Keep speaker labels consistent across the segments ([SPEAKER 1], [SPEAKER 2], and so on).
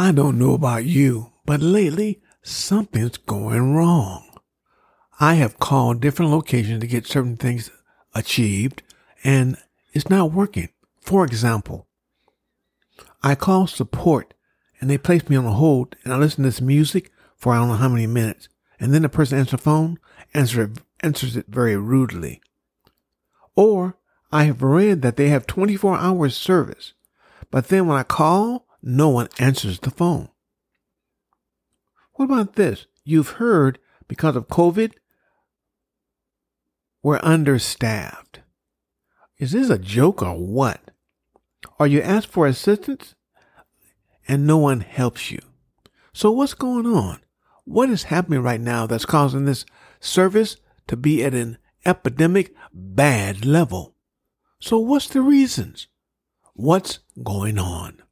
[SPEAKER 1] I don't know about you, but lately something's going wrong. I have called different locations to get certain things achieved and it's not working. For example, I call support and they place me on hold and I listen to this music for I don't know how many minutes. And then the person answers the phone, answers it, answers it very rudely. Or I have read that they have 24 hours service, but then when I call, no one answers the phone. What about this? You've heard because of COVID, we're understaffed. Is this a joke or what? Or you ask for assistance and no one helps you. So what's going on? What is happening right now that's causing this service to be at an epidemic bad level? So what's the reasons? What's going on?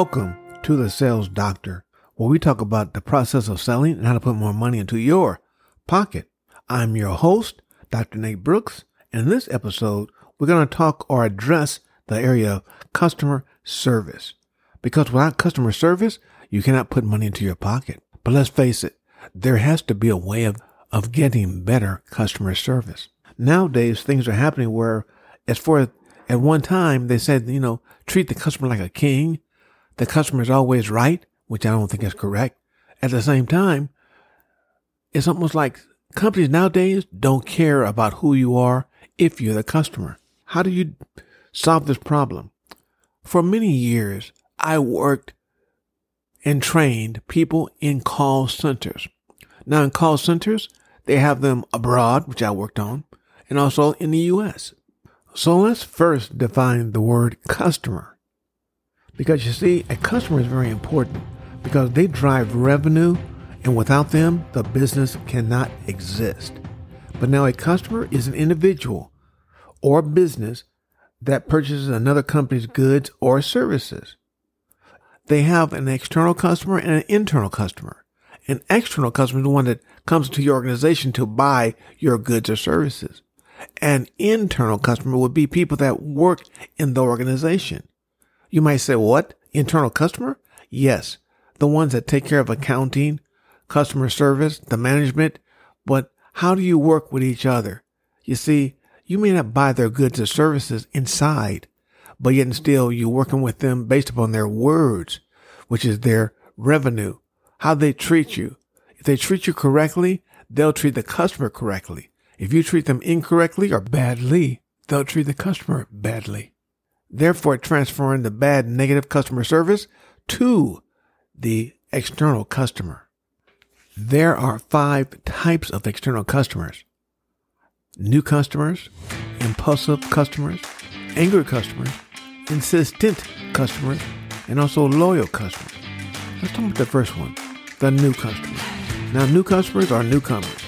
[SPEAKER 1] Welcome to the Sales Doctor, where we talk about the process of selling and how to put more money into your pocket. I'm your host, Dr. Nate Brooks, and in this episode, we're going to talk or address the area of customer service. Because without customer service, you cannot put money into your pocket. But let's face it, there has to be a way of, of getting better customer service. Nowadays, things are happening where, as for at one time, they said, you know, treat the customer like a king the customer is always right, which I don't think is correct. At the same time, it's almost like companies nowadays don't care about who you are if you're the customer. How do you solve this problem? For many years, I worked and trained people in call centers. Now, in call centers, they have them abroad, which I worked on, and also in the U.S. So let's first define the word customer. Because you see, a customer is very important because they drive revenue, and without them, the business cannot exist. But now a customer is an individual or business that purchases another company's goods or services. They have an external customer and an internal customer. An external customer is the one that comes to your organization to buy your goods or services. An internal customer would be people that work in the organization. You might say, what? Internal customer? Yes. The ones that take care of accounting, customer service, the management. But how do you work with each other? You see, you may not buy their goods or services inside, but yet and still you're working with them based upon their words, which is their revenue, how they treat you. If they treat you correctly, they'll treat the customer correctly. If you treat them incorrectly or badly, they'll treat the customer badly therefore transferring the bad negative customer service to the external customer. There are five types of external customers. New customers, impulsive customers, angry customers, insistent customers, and also loyal customers. Let's talk about the first one, the new customer. Now, new customers are newcomers.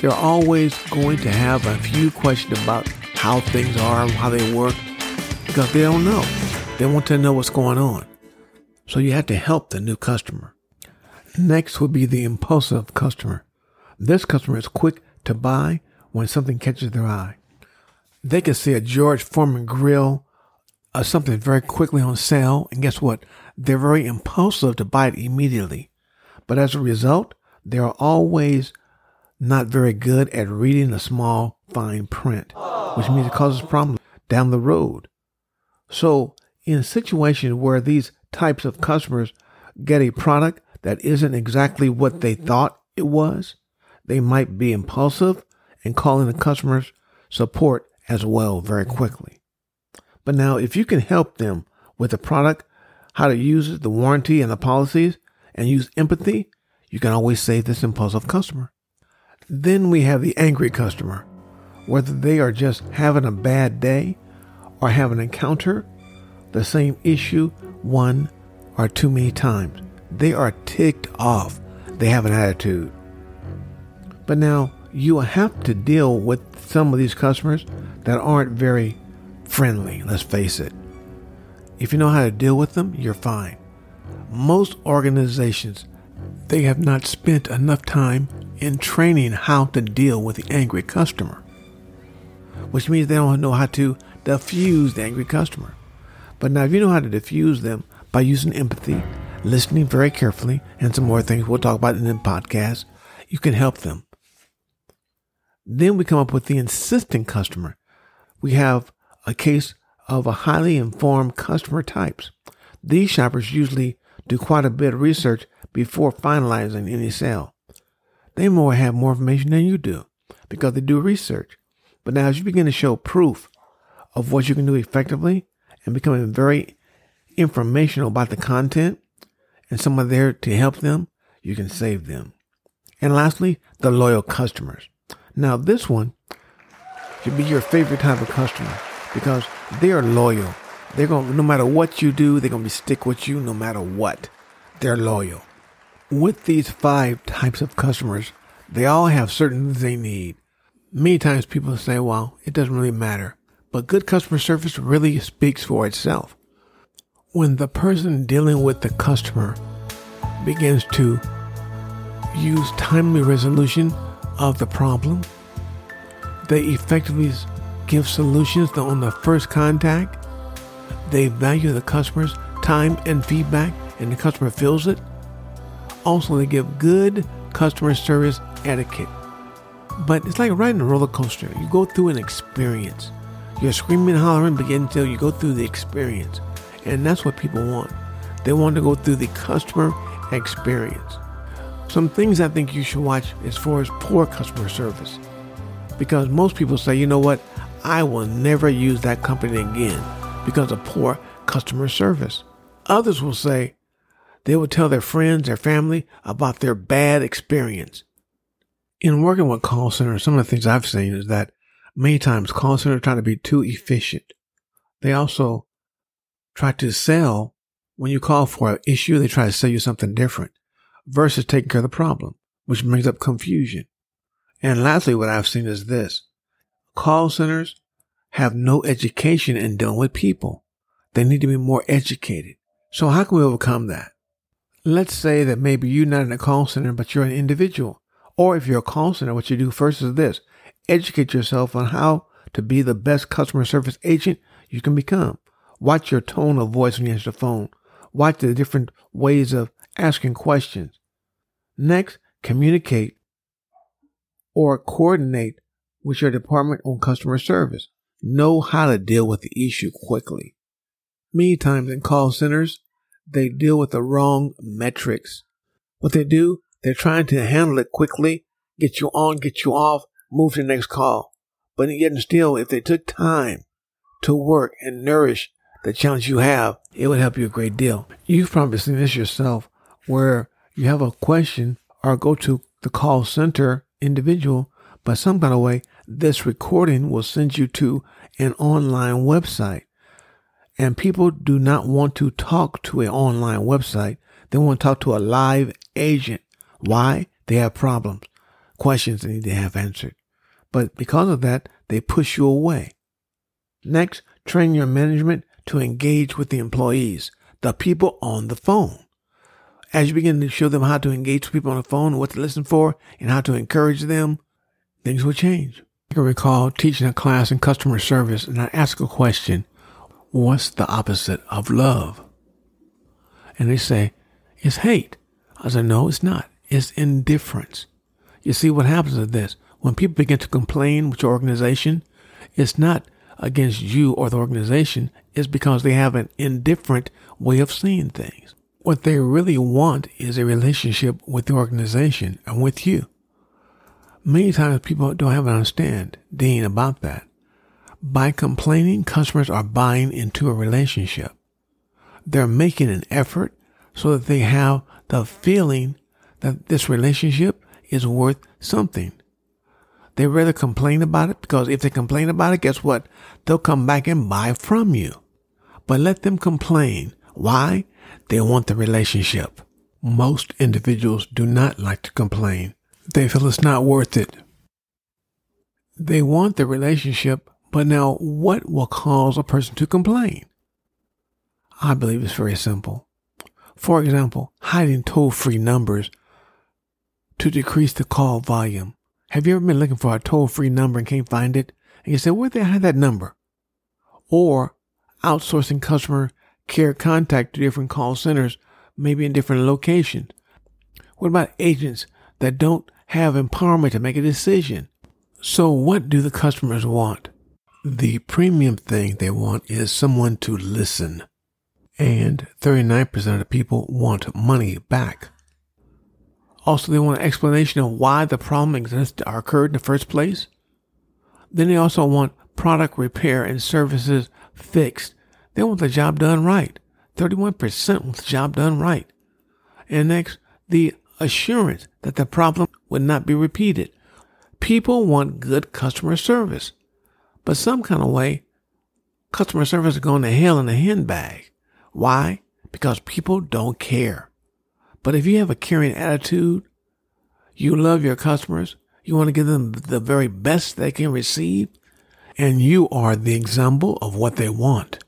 [SPEAKER 1] They're always going to have a few questions about how things are, how they work, because they don't know. They want to know what's going on. So you have to help the new customer. Next would be the impulsive customer. This customer is quick to buy when something catches their eye. They can see a George Foreman grill or something very quickly on sale, and guess what? They're very impulsive to buy it immediately. But as a result, they are always not very good at reading the small, fine print which means it causes problems down the road. So, in a situation where these types of customers get a product that isn't exactly what they thought it was, they might be impulsive and calling the customer's support as well very quickly. But now, if you can help them with the product, how to use it, the warranty and the policies, and use empathy, you can always save this impulsive customer. Then we have the angry customer whether they are just having a bad day or have an encounter the same issue one or too many times. they are ticked off. They have an attitude. But now you have to deal with some of these customers that aren't very friendly, let's face it. If you know how to deal with them, you're fine. Most organizations, they have not spent enough time in training how to deal with the angry customer, which means they don't know how to diffuse the angry customer. But now, if you know how to diffuse them by using empathy, listening very carefully, and some more things we'll talk about in the podcast, you can help them. Then we come up with the insistent customer. We have a case of a highly informed customer types. These shoppers usually do quite a bit of research before finalizing any sale. They more have more information than you do because they do research. But now as you begin to show proof of what you can do effectively and becoming very informational about the content and someone there to help them, you can save them. And lastly, the loyal customers. Now this one should be your favorite type of customer because they are loyal. They're going to, no matter what you do, they're going to be stick with you no matter what. They're loyal. With these five types of customers, they all have certain things they need. Many times people say, well, it doesn't really matter. But good customer service really speaks for itself. When the person dealing with the customer begins to use timely resolution of the problem, they effectively give solutions on the first contact. They value the customer's time and feedback, and the customer feels it. Also, they give good customer service etiquette. But it's like riding a roller coaster. You go through an experience. You're screaming and hollering, but until you go through the experience. And that's what people want. They want to go through the customer experience. Some things I think you should watch as far as poor customer service. Because most people say, you know what, I will never use that company again because of poor customer service. Others will say they will tell their friends, their family about their bad experience. In working with call centers, some of the things I've seen is that many times call centers try to be too efficient. They also try to sell when you call for an issue, they try to sell you something different versus taking care of the problem, which brings up confusion. And lastly, what I've seen is this call centers have no education in dealing with people. They need to be more educated. So how can we overcome that? Let's say that maybe you're not in a call center, but you're an individual. Or if you're a call center, what you do first is this. Educate yourself on how to be the best customer service agent you can become. Watch your tone of voice when you answer the phone. Watch the different ways of asking questions. Next, communicate or coordinate with your department on customer service. Know how to deal with the issue quickly. Many times in call centers, they deal with the wrong metrics. What they do, they're trying to handle it quickly, get you on, get you off, move to the next call. But yet and still, if they took time to work and nourish the challenge you have, it would help you a great deal. You've probably seen this yourself where you have a question or go to the call center individual, but some kind of way, this recording will send you to an online website. And people do not want to talk to an online website. They want to talk to a live agent. Why? They have problems, questions they need to have answered. But because of that, they push you away. Next, train your management to engage with the employees, the people on the phone. As you begin to show them how to engage with people on the phone, what to listen for, and how to encourage them, things will change. I can recall teaching a class in customer service, and I asked a question What's the opposite of love? And they say, It's hate. I said, No, it's not. It's indifference. You see, what happens is this when people begin to complain with your organization, it's not against you or the organization, it's because they have an indifferent way of seeing things. What they really want is a relationship with the organization and with you. Many times people don't have an understanding Dean about that. By complaining, customers are buying into a relationship. They're making an effort so that they have the feeling that this relationship is worth something. They rather complain about it because if they complain about it, guess what? They'll come back and buy from you. But let them complain. Why? They want the relationship Most individuals do not like to complain. They feel it's not worth it. They want the relationship, but now what will cause a person to complain? I believe it's very simple. For example, hiding toll free numbers to decrease the call volume. Have you ever been looking for a toll free number and can't find it? And you say, where they hide that number? Or outsourcing customer care contact to different call centers, maybe in different locations. What about agents that don't have empowerment to make a decision? So what do the customers want? The premium thing they want is someone to listen. And 39% of the people want money back. Also, they want an explanation of why the problem exists or occurred in the first place. Then they also want product repair and services fixed. They want the job done right. 31% want the job done right. And next, the assurance that the problem would not be repeated. People want good customer service. But some kind of way, customer service is going to hell in a handbag. Why? Because people don't care. But if you have a caring attitude, you love your customers, you want to give them the very best they can receive, and you are the example of what they want,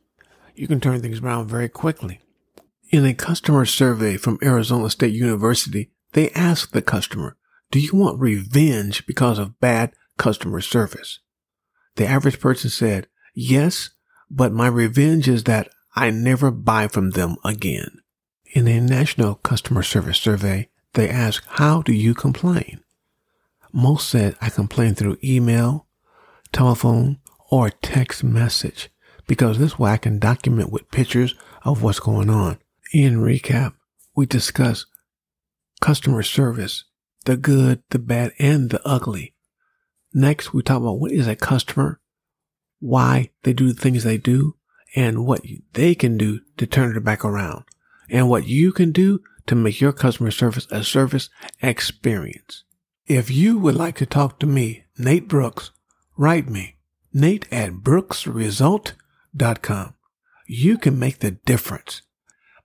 [SPEAKER 1] you can turn things around very quickly. In a customer survey from Arizona State University, they asked the customer, do you want revenge because of bad customer service? The average person said, yes, but my revenge is that I never buy from them again. In a national customer service survey, they asked, how do you complain? Most said, I complain through email, telephone, or text message because this way I can document with pictures of what's going on. In recap, we discuss customer service, the good, the bad, and the ugly. Next, we talk about what is a customer, why they do the things they do, and what they can do to turn it back around, and what you can do to make your customer service a service experience. If you would like to talk to me, Nate Brooks, write me, nate at brooksresult.com. You can make the difference.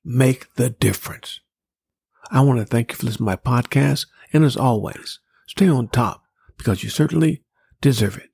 [SPEAKER 1] Make the difference. I want to thank you for listening to my podcast. And as always, stay on top because you certainly deserve it.